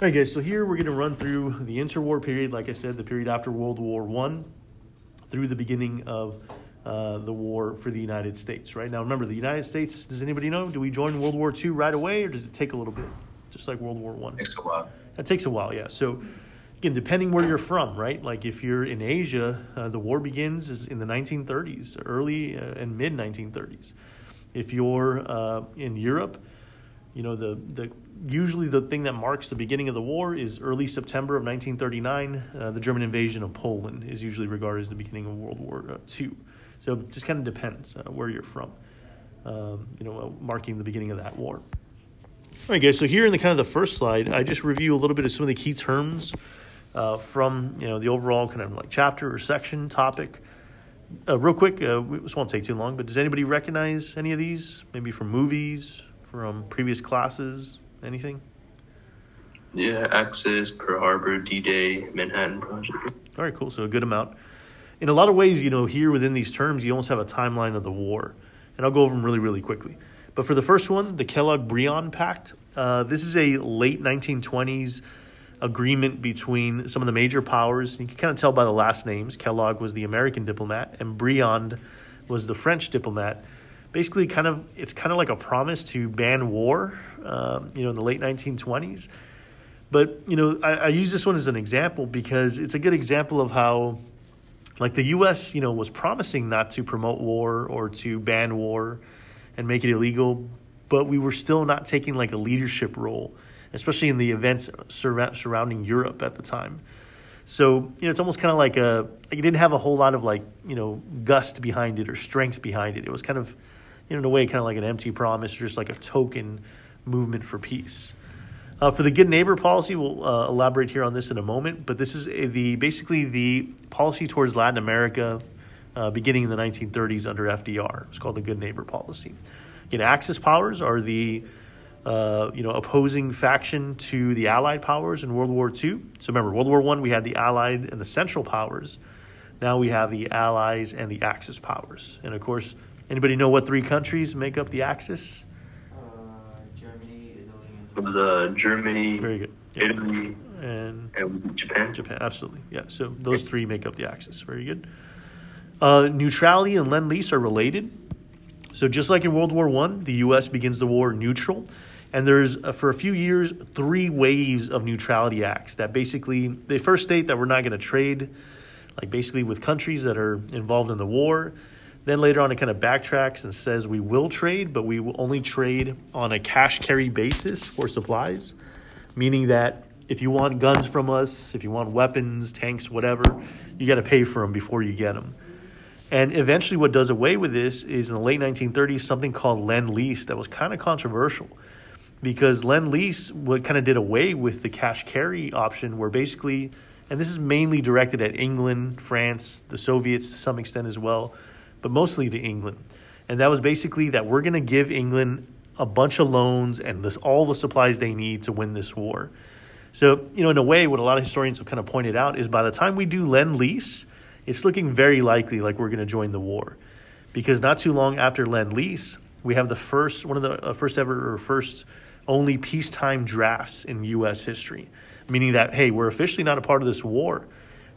All right, guys. So here we're going to run through the interwar period. Like I said, the period after World War One, through the beginning of uh, the war for the United States. Right now, remember the United States. Does anybody know? Do we join World War II right away, or does it take a little bit, just like World War One? Takes a while. That takes a while, yeah. So again, depending where you're from, right? Like if you're in Asia, uh, the war begins is in the 1930s, early uh, and mid 1930s. If you're uh, in Europe, you know the the usually the thing that marks the beginning of the war is early September of 1939. Uh, the German invasion of Poland is usually regarded as the beginning of World War II. So it just kind of depends uh, where you're from. Um, you know, uh, marking the beginning of that war. All right, guys. So here in the kind of the first slide, I just review a little bit of some of the key terms uh, from you know the overall kind of like chapter or section topic. Uh, real quick, uh, this won't take too long, but does anybody recognize any of these? Maybe from movies, from previous classes, anything? Yeah, Axis, Pearl Harbor, D-Day, Manhattan Project. All right, cool. So a good amount. In a lot of ways, you know, here within these terms, you almost have a timeline of the war, and I'll go over them really, really quickly. But for the first one, the Kellogg-Briand Pact, uh, this is a late 1920s agreement between some of the major powers. You can kind of tell by the last names. Kellogg was the American diplomat, and Briand was the French diplomat. Basically, kind of, it's kind of like a promise to ban war. Um, you know, in the late 1920s. But you know, I, I use this one as an example because it's a good example of how, like, the U.S. you know was promising not to promote war or to ban war and make it illegal, but we were still not taking like a leadership role especially in the events sur- surrounding Europe at the time. So you know, it's almost kind of like a like it didn't have a whole lot of like you know gust behind it or strength behind it. It was kind of you know in a way kind of like an empty promise, just like a token movement for peace. Uh, for the good neighbor policy, we'll uh, elaborate here on this in a moment. But this is a, the basically the policy towards Latin America, uh, beginning in the 1930s under FDR. It's called the good neighbor policy. Again, Axis powers are the uh, you know, opposing faction to the Allied powers in World War II. So remember, World War One, we had the Allied and the Central powers. Now we have the Allies and the Axis powers. And of course, anybody know what three countries make up the Axis? Uh, Germany, Italy, It was uh, Germany, Very good. Yeah. Italy, And and Japan. Japan, absolutely. Yeah, so those three make up the Axis. Very good. Uh, neutrality and lend lease are related. So just like in World War One, the U.S. begins the war neutral. And there's, uh, for a few years, three waves of neutrality acts that basically, they first state that we're not going to trade, like basically with countries that are involved in the war. Then later on, it kind of backtracks and says we will trade, but we will only trade on a cash carry basis for supplies, meaning that if you want guns from us, if you want weapons, tanks, whatever, you got to pay for them before you get them. And eventually, what does away with this is in the late 1930s, something called Lend Lease that was kind of controversial because Lend Lease what kind of did away with the cash carry option, where basically, and this is mainly directed at England, France, the Soviets to some extent as well, but mostly to England. And that was basically that we're going to give England a bunch of loans and this, all the supplies they need to win this war. So, you know, in a way, what a lot of historians have kind of pointed out is by the time we do Lend Lease, it's looking very likely like we're going to join the war. Because not too long after Lend Lease, we have the first, one of the uh, first ever, or first only peacetime drafts in U.S. history, meaning that, hey, we're officially not a part of this war.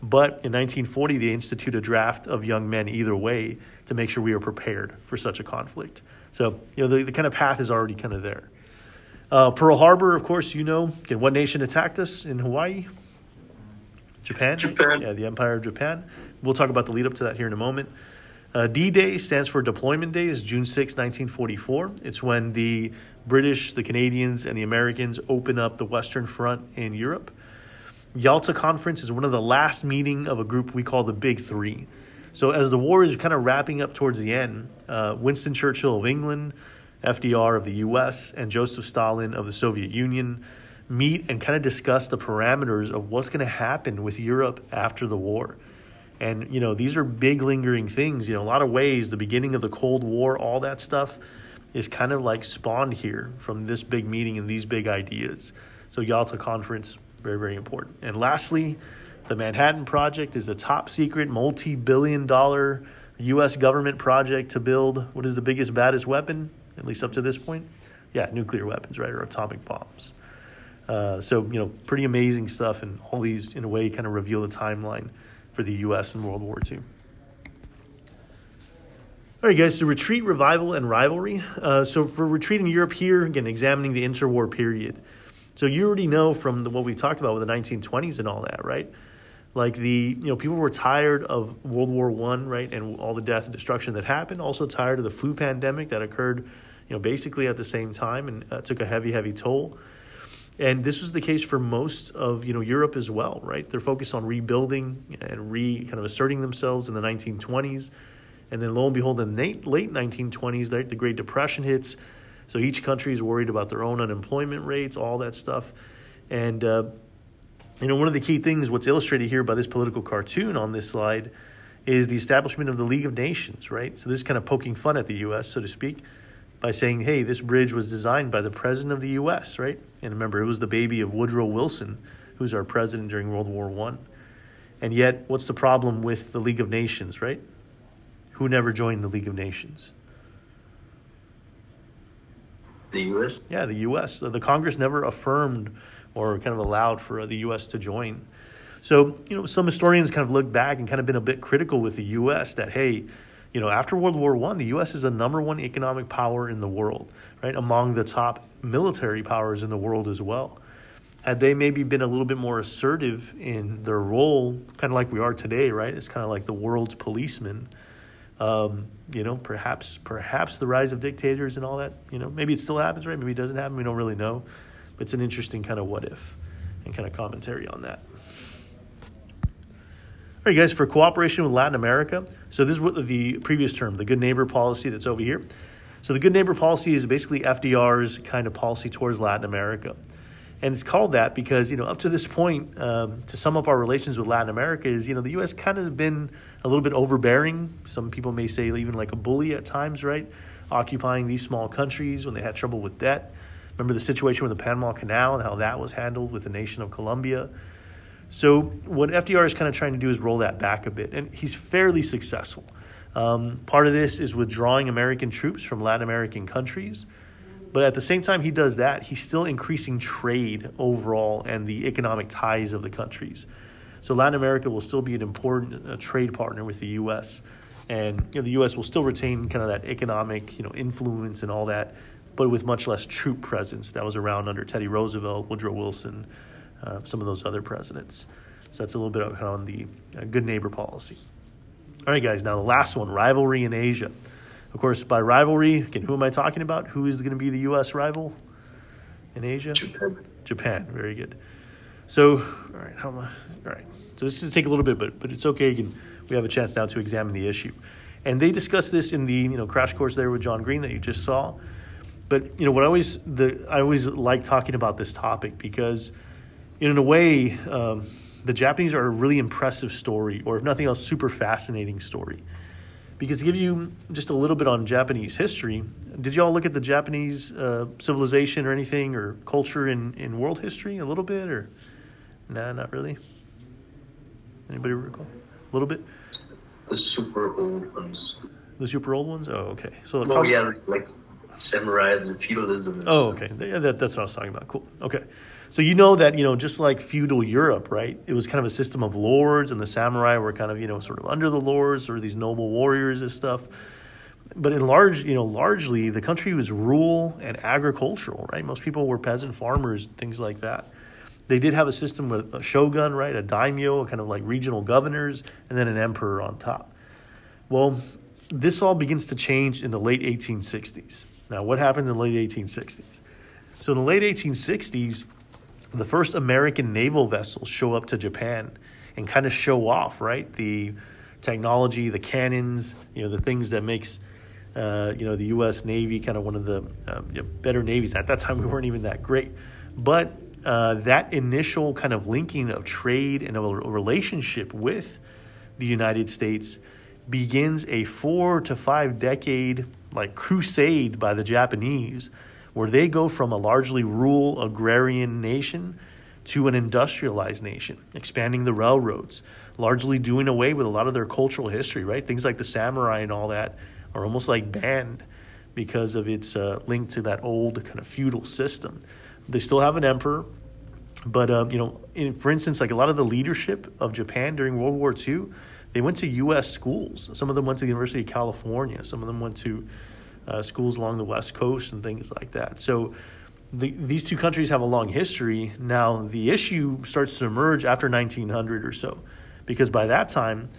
But in 1940, they institute a draft of young men either way to make sure we are prepared for such a conflict. So, you know, the, the kind of path is already kind of there. Uh, Pearl Harbor, of course, you know. Again, what nation attacked us in Hawaii? Japan. Japan. Yeah, the Empire of Japan. We'll talk about the lead up to that here in a moment. Uh, D Day stands for Deployment Day, is June 6, 1944. It's when the British, the Canadians, and the Americans open up the Western Front in Europe. Yalta Conference is one of the last meeting of a group we call the Big Three. So as the war is kind of wrapping up towards the end, uh, Winston Churchill of England, FDR of the U.S., and Joseph Stalin of the Soviet Union meet and kind of discuss the parameters of what's going to happen with Europe after the war. And you know these are big lingering things. You know, a lot of ways the beginning of the Cold War, all that stuff is kind of like spawned here from this big meeting and these big ideas. So Yalta Conference, very, very important. And lastly, the Manhattan Project is a top secret, multi billion dollar U.S. government project to build what is the biggest, baddest weapon, at least up to this point? Yeah, nuclear weapons, right, or atomic bombs. Uh, so you know, pretty amazing stuff, and all these in a way kind of reveal the timeline for the U.S. in World War II. All right, guys. So retreat, revival, and rivalry. Uh, so for retreat in Europe here, again, examining the interwar period. So you already know from the, what we talked about with the 1920s and all that, right? Like the you know people were tired of World War One, right, and all the death and destruction that happened. Also tired of the flu pandemic that occurred, you know, basically at the same time and uh, took a heavy, heavy toll. And this was the case for most of you know Europe as well, right? They're focused on rebuilding and re kind of asserting themselves in the 1920s, and then lo and behold, in the late, late 1920s, right, the Great Depression hits. So each country is worried about their own unemployment rates, all that stuff, and uh, you know, one of the key things, what's illustrated here by this political cartoon on this slide, is the establishment of the League of Nations, right? So this is kind of poking fun at the U.S., so to speak, by saying, hey, this bridge was designed by the president of the U.S., right? And remember, it was the baby of Woodrow Wilson, who's our president during World War One. And yet, what's the problem with the League of Nations, right? Who never joined the League of Nations? The U.S. Yeah, the U.S. The Congress never affirmed or kind of allowed for the U.S. to join. So, you know, some historians kind of look back and kind of been a bit critical with the U.S. that, hey, you know, after World War One, the U.S. is the number one economic power in the world, right? Among the top military powers in the world as well. Had they maybe been a little bit more assertive in their role, kind of like we are today, right? It's kind of like the world's policeman. Um, you know, perhaps perhaps the rise of dictators and all that. You know, maybe it still happens, right? Maybe it doesn't happen. We don't really know But it's an interesting kind of what if and kind of commentary on that. All right, guys, for cooperation with Latin America. So this is what the previous term, the good neighbor policy that's over here. So the good neighbor policy is basically FDR's kind of policy towards Latin America. And it's called that because, you know, up to this point, um, to sum up our relations with Latin America is, you know, the U.S. kind of been a little bit overbearing. Some people may say even like a bully at times, right? Occupying these small countries when they had trouble with debt. Remember the situation with the Panama Canal and how that was handled with the nation of Colombia. So what FDR is kind of trying to do is roll that back a bit, and he's fairly successful. Um, part of this is withdrawing American troops from Latin American countries. But at the same time he does that, he's still increasing trade overall and the economic ties of the countries. So Latin America will still be an important uh, trade partner with the U.S. And you know, the U.S. will still retain kind of that economic you know, influence and all that but with much less troop presence that was around under Teddy Roosevelt, Woodrow Wilson, uh, some of those other presidents. So that's a little bit on the uh, good neighbor policy. All right, guys, now the last one rivalry in Asia. Of course, by rivalry, again, who am I talking about? Who is going to be the U.S. rival in Asia? Japan. Japan, very good. So, all right, how am I? All right. So this is going to take a little bit, but but it's okay. Can, we have a chance now to examine the issue, and they discuss this in the you know crash course there with John Green that you just saw. But you know what I always the I always like talking about this topic because in a way um, the Japanese are a really impressive story, or if nothing else, super fascinating story. Because to give you just a little bit on Japanese history, did you all look at the Japanese uh, civilization or anything or culture in, in world history a little bit or nah, not really? Anybody recall? A little bit? The super old ones. The super old ones? Oh, okay. So Oh yeah, like samurais and feudalism. And Oh, stuff. okay. Yeah, that, that's what I was talking about. Cool. Okay. So you know that, you know, just like feudal Europe, right? It was kind of a system of lords, and the samurai were kind of, you know, sort of under the lords or these noble warriors and stuff. But in large, you know, largely the country was rural and agricultural, right? Most people were peasant farmers, things like that. They did have a system with a shogun, right? A daimyo, kind of like regional governors, and then an emperor on top. Well, this all begins to change in the late 1860s. Now, what happens in the late 1860s? So, in the late 1860s, the first American naval vessels show up to Japan and kind of show off, right? The technology, the cannons, you know, the things that makes, uh, you know, the U.S. Navy kind of one of the um, you know, better navies. At that time, we weren't even that great. But uh, that initial kind of linking of trade and a relationship with the United States begins a four to five decade like crusade by the Japanese, where they go from a largely rural agrarian nation to an industrialized nation, expanding the railroads, largely doing away with a lot of their cultural history, right? Things like the samurai and all that are almost like banned because of its uh, link to that old kind of feudal system. They still have an emperor, But um, you know, in, for instance, like a lot of the leadership of Japan during World War II, they went to U.S. schools. Some of them went to the University of California. Some of them went to uh, schools along the West Coast and things like that. So the, these two countries have a long history. Now the issue starts to emerge after 1900 or so, because by that time,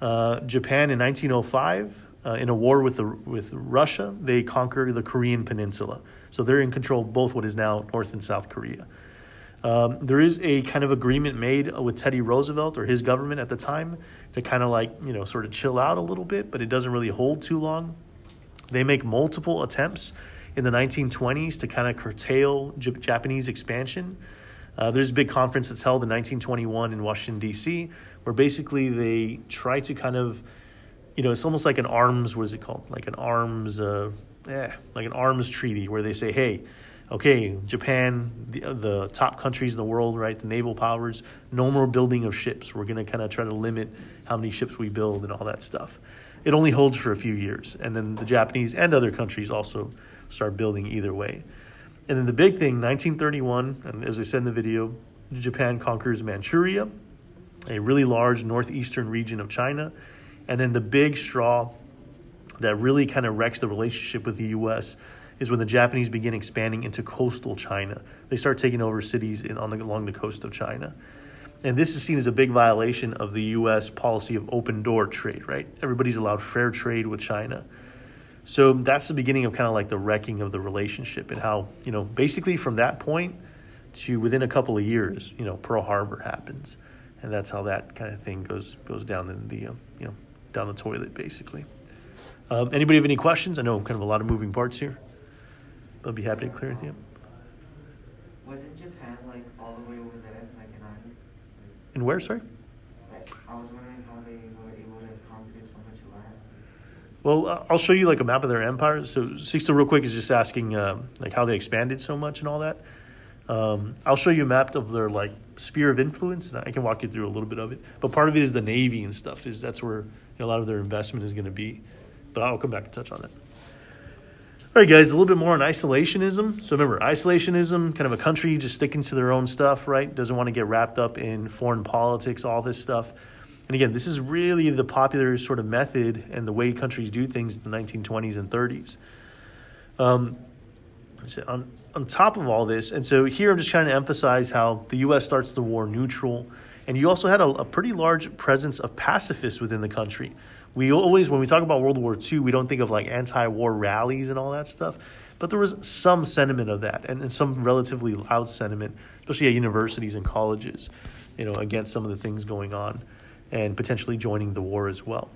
uh, Japan in 1905 uh, in a war with the, with Russia, they conquer the Korean Peninsula. So they're in control of both what is now North and South Korea. Um, there is a kind of agreement made with Teddy Roosevelt or his government at the time to kind of like you know sort of chill out a little bit, but it doesn't really hold too long. They make multiple attempts in the 1920s to kind of curtail J- Japanese expansion. Uh, there's a big conference that's held in 1921 in Washington D.C. where basically they try to kind of you know, it's almost like an arms, what is it called? Like an arms, uh, eh, like an arms treaty where they say, hey, okay, Japan, the, the top countries in the world, right, the naval powers, no more building of ships. We're going to kind of try to limit how many ships we build and all that stuff. It only holds for a few years. And then the Japanese and other countries also start building either way. And then the big thing, 1931, and as I said in the video, Japan conquers Manchuria, a really large northeastern region of China and then the big straw that really kind of wrecks the relationship with the U.S. is when the Japanese begin expanding into coastal China. They start taking over cities in, on the, along the coast of China. And this is seen as a big violation of the U.S. policy of open door trade, right? Everybody's allowed fair trade with China. So that's the beginning of kind of like the wrecking of the relationship and how, you know, basically from that point to within a couple of years, you know, Pearl Harbor happens. And that's how that kind of thing goes goes down in the, uh, you know, down the toilet, basically. Um, anybody have any questions? I know kind of a lot of moving parts here. I'll be happy to clear with you. Wasn't Japan like all the way over there, like an island? And where, sorry? I was wondering how they were able to conquer so much land. Well, uh, I'll show you like a map of their empire. So Sixto, real quick, is just asking um, like how they expanded so much and all that. Um, I'll show you a map of their like sphere of influence, and I can walk you through a little bit of it. But part of it is the navy and stuff. Is that's where you know, a lot of their investment is going to be. But I'll come back and touch on that. All right, guys, a little bit more on isolationism. So remember, isolationism, kind of a country just sticking to their own stuff, right? Doesn't want to get wrapped up in foreign politics, all this stuff. And again, this is really the popular sort of method and the way countries do things in the 1920s and 30s. Um, on, on top of all this, and so here I'm just trying to emphasize how the U.S. starts the war neutral, and you also had a, a pretty large presence of pacifists within the country. We always, when we talk about World War II, we don't think of like anti-war rallies and all that stuff, but there was some sentiment of that, and, and some relatively loud sentiment, especially at universities and colleges, you know, against some of the things going on, and potentially joining the war as well.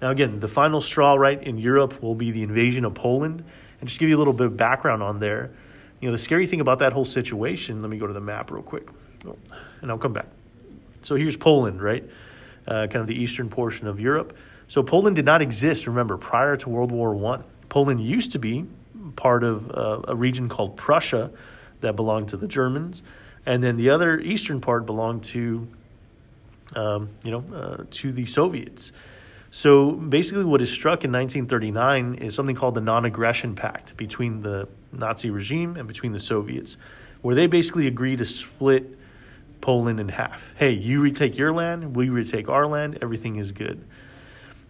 Now, again, the final straw, right, in Europe will be the invasion of Poland. And just give you a little bit of background on there. You know, the scary thing about that whole situation, let me go to the map real quick, and I'll come back. So here's Poland, right? Uh, kind of the eastern portion of Europe. So Poland did not exist, remember, prior to World War One. Poland used to be part of uh, a region called Prussia that belonged to the Germans, and then the other eastern part belonged to, um, you know, uh, to the Soviets. So basically, what is struck in 1939 is something called the Non Aggression Pact between the Nazi regime and between the Soviets, where they basically agree to split Poland in half. Hey, you retake your land, we retake our land, everything is good.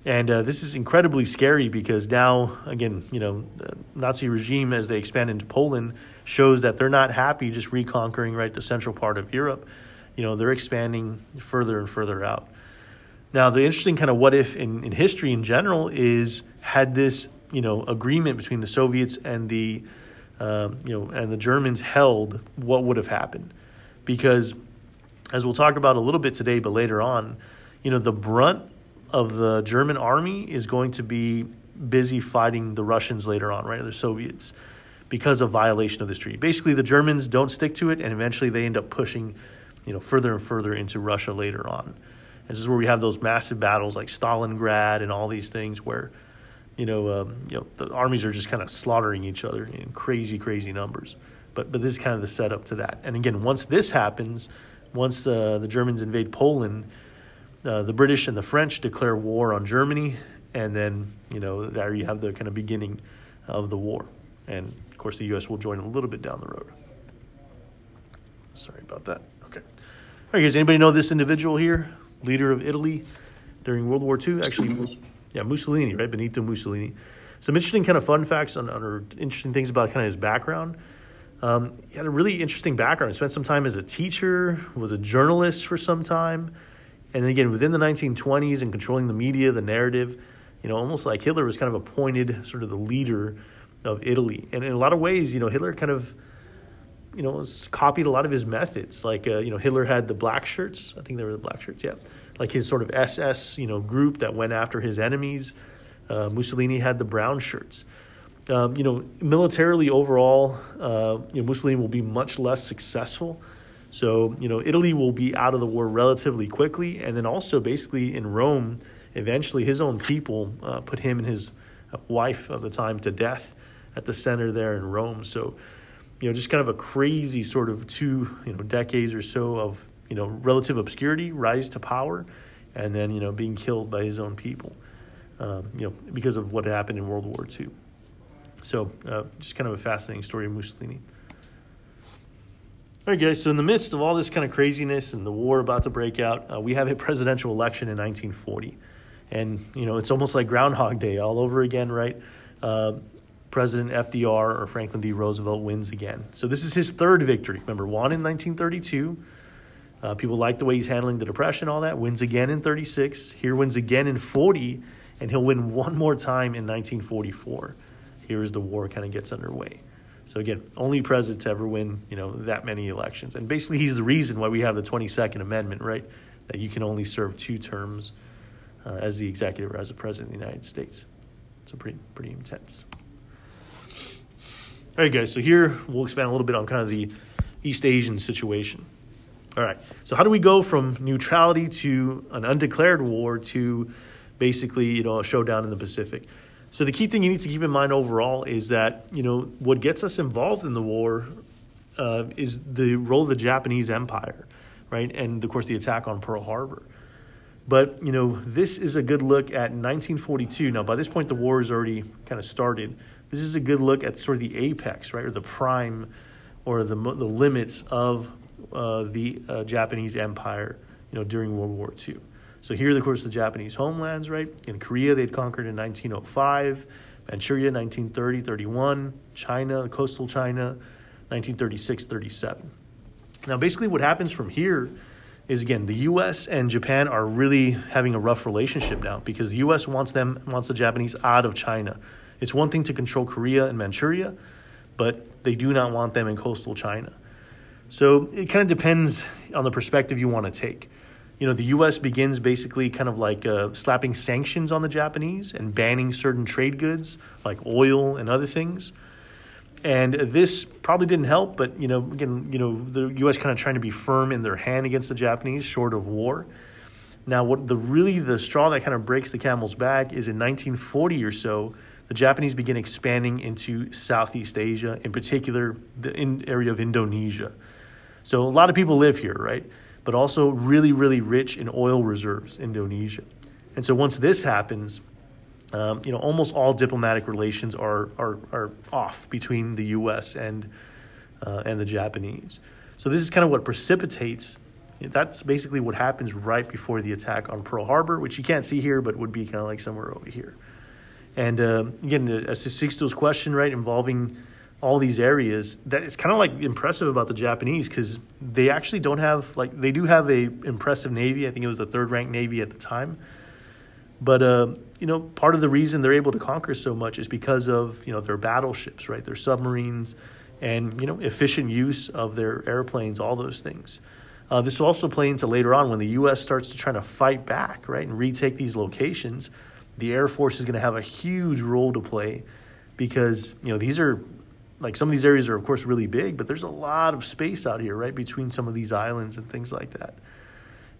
And uh, this is incredibly scary because now, again, you know, the Nazi regime, as they expand into Poland, shows that they're not happy just reconquering right the central part of Europe. You know, they're expanding further and further out. Now, the interesting kind of what if in, in history in general is had this you know agreement between the Soviets and the um, you know and the Germans held, what would have happened? Because as we'll talk about a little bit today, but later on, you know the brunt of the German army is going to be busy fighting the Russians later on, right? The Soviets because of violation of this treaty. Basically, the Germans don't stick to it, and eventually they end up pushing, you know, further and further into Russia later on. This is where we have those massive battles like Stalingrad and all these things where, you know, um, you know the armies are just kind of slaughtering each other in crazy, crazy numbers. But but this is kind of the setup to that. And again, once this happens, once uh, the Germans invade Poland, uh, the British and the French declare war on Germany, and then you know there you have the kind of beginning of the war. And of course, the U.S. will join a little bit down the road. Sorry about that. Okay. All right, guys. Anybody know this individual here, leader of Italy during World War II? Actually, yeah, Mussolini, right? Benito Mussolini. Some interesting kind of fun facts on, on or interesting things about kind of his background. Um, he had a really interesting background. He spent some time as a teacher, was a journalist for some time, and again within the 1920s and controlling the media, the narrative. You know, almost like Hitler was kind of appointed sort of the leader of Italy, and in a lot of ways, you know, Hitler kind of you know, copied a lot of his methods. Like, uh, you know, Hitler had the black shirts. I think they were the black shirts, yeah. Like his sort of SS, you know, group that went after his enemies. Uh, Mussolini had the brown shirts. Um, you know, militarily overall, uh, you know, Mussolini will be much less successful. So, you know, Italy will be out of the war relatively quickly. And then also, basically, in Rome, eventually his own people uh, put him and his wife of the time to death at the center there in Rome. So, you know, just kind of a crazy sort of two, you know, decades or so of, you know, relative obscurity, rise to power, and then, you know, being killed by his own people um, you know, because of what happened in World War II. So, uh, just kind of a fascinating story of Mussolini. All right, guys. So, in the midst of all this kind of craziness and the war about to break out, uh, we have a presidential election in 1940, and you know, it's almost like Groundhog Day all over again, right? Uh, President FDR or Franklin D. Roosevelt wins again. So, this is his third victory. Remember, won in 1932. Uh, people like the way he's handling the depression, all that. Wins again in 36. Here wins again in 40 and he'll win one more time in 1944. Here's the war kind of gets underway. So again, only president to ever win, you know, that many elections. And basically he's the reason why we have the 22nd Amendment, right? That you can only serve two terms uh, as the executive or as the president of the United States. So pretty pretty intense. All right, guys. So here we'll expand a little bit on kind of the East Asian situation. All right. So how do we go from neutrality to an undeclared war to basically, you know, a showdown in the Pacific. So the key thing you need to keep in mind overall is that, you know, what gets us involved in the war uh, is the role of the Japanese Empire, right? And of course, the attack on Pearl Harbor. But, you know, this is a good look at 1942. Now, by this point, the war has already kind of started. This is a good look at sort of the apex, right, or the prime or the, the limits of uh, the uh, Japanese Empire, you know, during World War II. So here, of course, the Japanese homelands, right? In Korea, they'd conquered in 1905, Manchuria, 1930 31, China, coastal China, 1936 37. Now, basically, what happens from here is again, the U.S. and Japan are really having a rough relationship now because the U.S. wants them wants the Japanese out of China. It's one thing to control Korea and Manchuria, but they do not want them in coastal China. So it kind of depends on the perspective you want to take you know, the U.S. begins basically kind of like uh, slapping sanctions on the Japanese and banning certain trade goods like oil and other things. And this probably didn't help, but you know, again, you know, the U.S. kind of trying to be firm in their hand against the Japanese, short of war. Now, what the really the straw that kind of breaks the camel's back is in 1940 or so, the Japanese begin expanding into Southeast Asia, in particular the in area of Indonesia. So a lot of people live here, right? But also really, really rich in oil reserves, Indonesia. And so once this happens, um, you know, almost all diplomatic relations are, are, are off between the U.S. and, uh, and the Japanese. So this is kind of what precipitates. That's basically what happens right before the attack on Pearl Harbor, which you can't see here, but would be kind of like somewhere over here. And uh, again, as to Sixto's question, right, involving all these areas that it's kind of like impressive about the Japanese because they actually don't have like they do have a impressive navy. I think it was the third ranked navy at the time. But uh, you know, part of the reason they're able to conquer so much is because of you know their battleships, right? Their submarines, and you know efficient use of their airplanes, all those things. Uh, this will also play into later on when the U.S. starts to try to fight back, right, and retake these locations. The Air Force is going to have a huge role to play because you know these are like some of these areas are of course really big, but there's a lot of space out here, right, between some of these islands and things like that.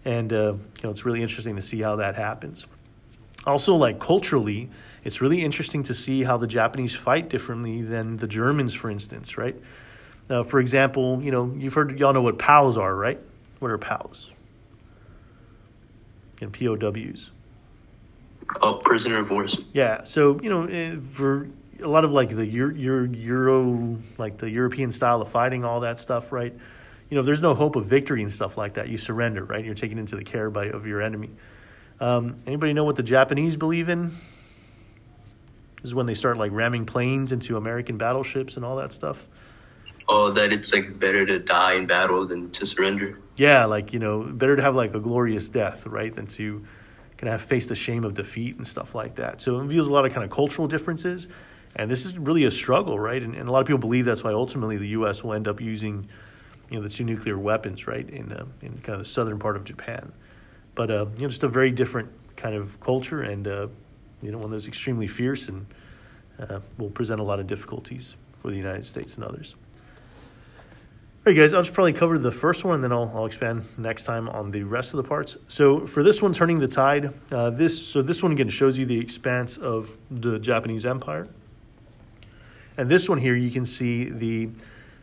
And uh, you know, it's really interesting to see how that happens. Also, like culturally, it's really interesting to see how the Japanese fight differently than the Germans, for instance, right? Uh, for example, you know, you've heard y'all know what POWs are, right? What are POWs? And POWs. Oh, prisoner of wars. Yeah. So you know, eh, for a lot of like the Euro, Euro like the European style of fighting, all that stuff, right? you know, there's no hope of victory and stuff like that, you surrender, right? You're taken into the care by of your enemy. Um, anybody know what the Japanese believe in? This is when they start like ramming planes into American battleships and all that stuff. Oh, that it's like better to die in battle than to surrender. Yeah, like you know, better to have like a glorious death, right, than to kind of have face the shame of defeat and stuff like that. So it reveals a lot of kind of cultural differences, and this is really a struggle, right? And, and a lot of people believe that's why ultimately the U.S. will end up using, you know, the two nuclear weapons, right, in uh, in kind of the southern part of Japan. But uh, you know, just a very different kind of culture, and uh, you know, one that's extremely fierce and uh, will present a lot of difficulties for the United States and others. All right, guys, I'll just probably cover the first one, and then I'll, I'll expand next time on the rest of the parts. So for this one, turning the tide, uh, this so this one again shows you the expanse of the Japanese Empire, and this one here you can see the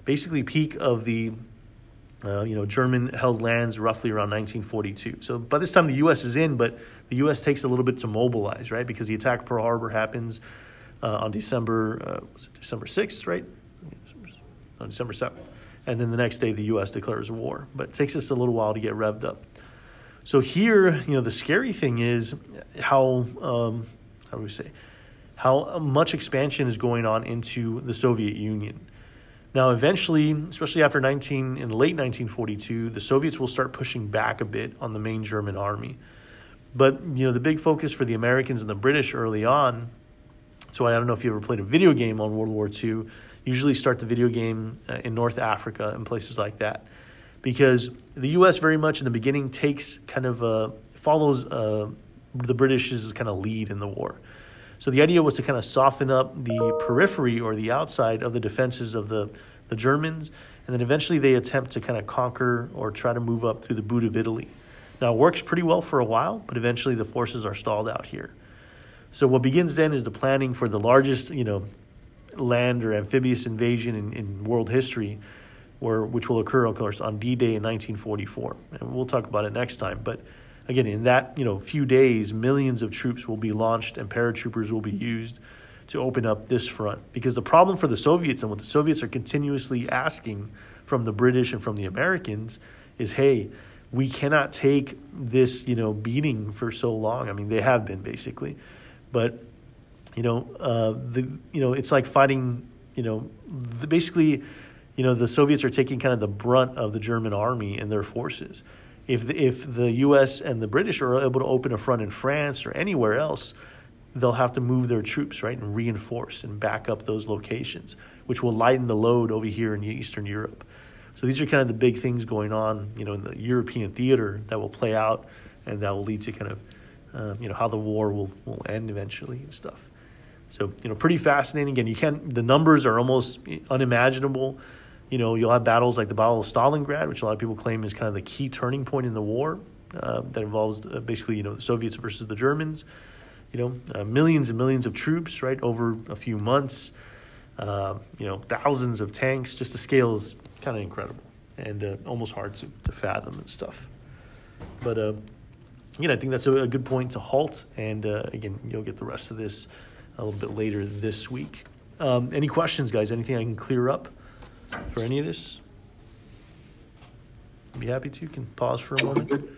basically peak of the uh, you know German held lands roughly around 1942. So by this time the U.S. is in, but the U.S. takes a little bit to mobilize, right? Because the attack Pearl Harbor happens uh, on December uh, was it December 6th, right? On December 7th and then the next day the U.S. declares war. But it takes us a little while to get revved up. So here, you know, the scary thing is how um, how do we say how much expansion is going on into the Soviet Union. Now, eventually, especially after 19 in late 1942, the Soviets will start pushing back a bit on the main German army. But you know, the big focus for the Americans and the British early on. So I don't know if you ever played a video game on World War II usually start the video game uh, in North Africa and places like that. Because the U.S. very much in the beginning takes kind of uh, follows uh, the British's kind of lead in the war. So the idea was to kind of soften up the periphery or the outside of the defenses of the, the Germans, and then eventually they attempt to kind of conquer or try to move up through the boot of Italy. Now it works pretty well for a while, but eventually the forces are stalled out here. So what begins then is the planning for the largest, you know, land or amphibious invasion in, in world history, where which will occur, of course, on D-Day in 1944, and we'll talk about it next time. But again, in that you know few days, millions of troops will be launched and paratroopers will be used to open up this front. Because the problem for the Soviets and what the Soviets are continuously asking from the British and from the Americans is, hey, we cannot take this you know beating for so long. I mean, they have been basically, but you know, uh, the you know it's like fighting. You know, the, basically, you know, the Soviets are taking kind of the brunt of the German army and their forces. If the, if the U.S. and the British are able to open a front in France or anywhere else, they'll have to move their troops right and reinforce and back up those locations, which will lighten the load over here in Eastern Europe. So these are kind of the big things going on, you know, in the European theater that will play out, and that will lead to kind of, uh, you know, how the war will will end eventually and stuff. So you know, pretty fascinating. Again, you can't, the numbers are almost unimaginable. You know, you'll have battles like the Battle of Stalingrad, which a lot of people claim is kind of the key turning point in the war uh, that involves uh, basically you know the Soviets versus the Germans. You know, uh, millions and millions of troops, right, over a few months. Uh, you know, thousands of tanks. Just the scale is kind of incredible and uh, almost hard to, to fathom and stuff. But uh, again, I think that's a, a good point to halt. And again, you'll get the rest of this a little bit later this week. Um, any questions, guys? Anything I can clear up for any of this? Be happy to. You can pause for a moment.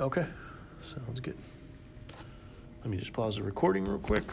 Okay, sounds good. Let me just pause the recording real quick.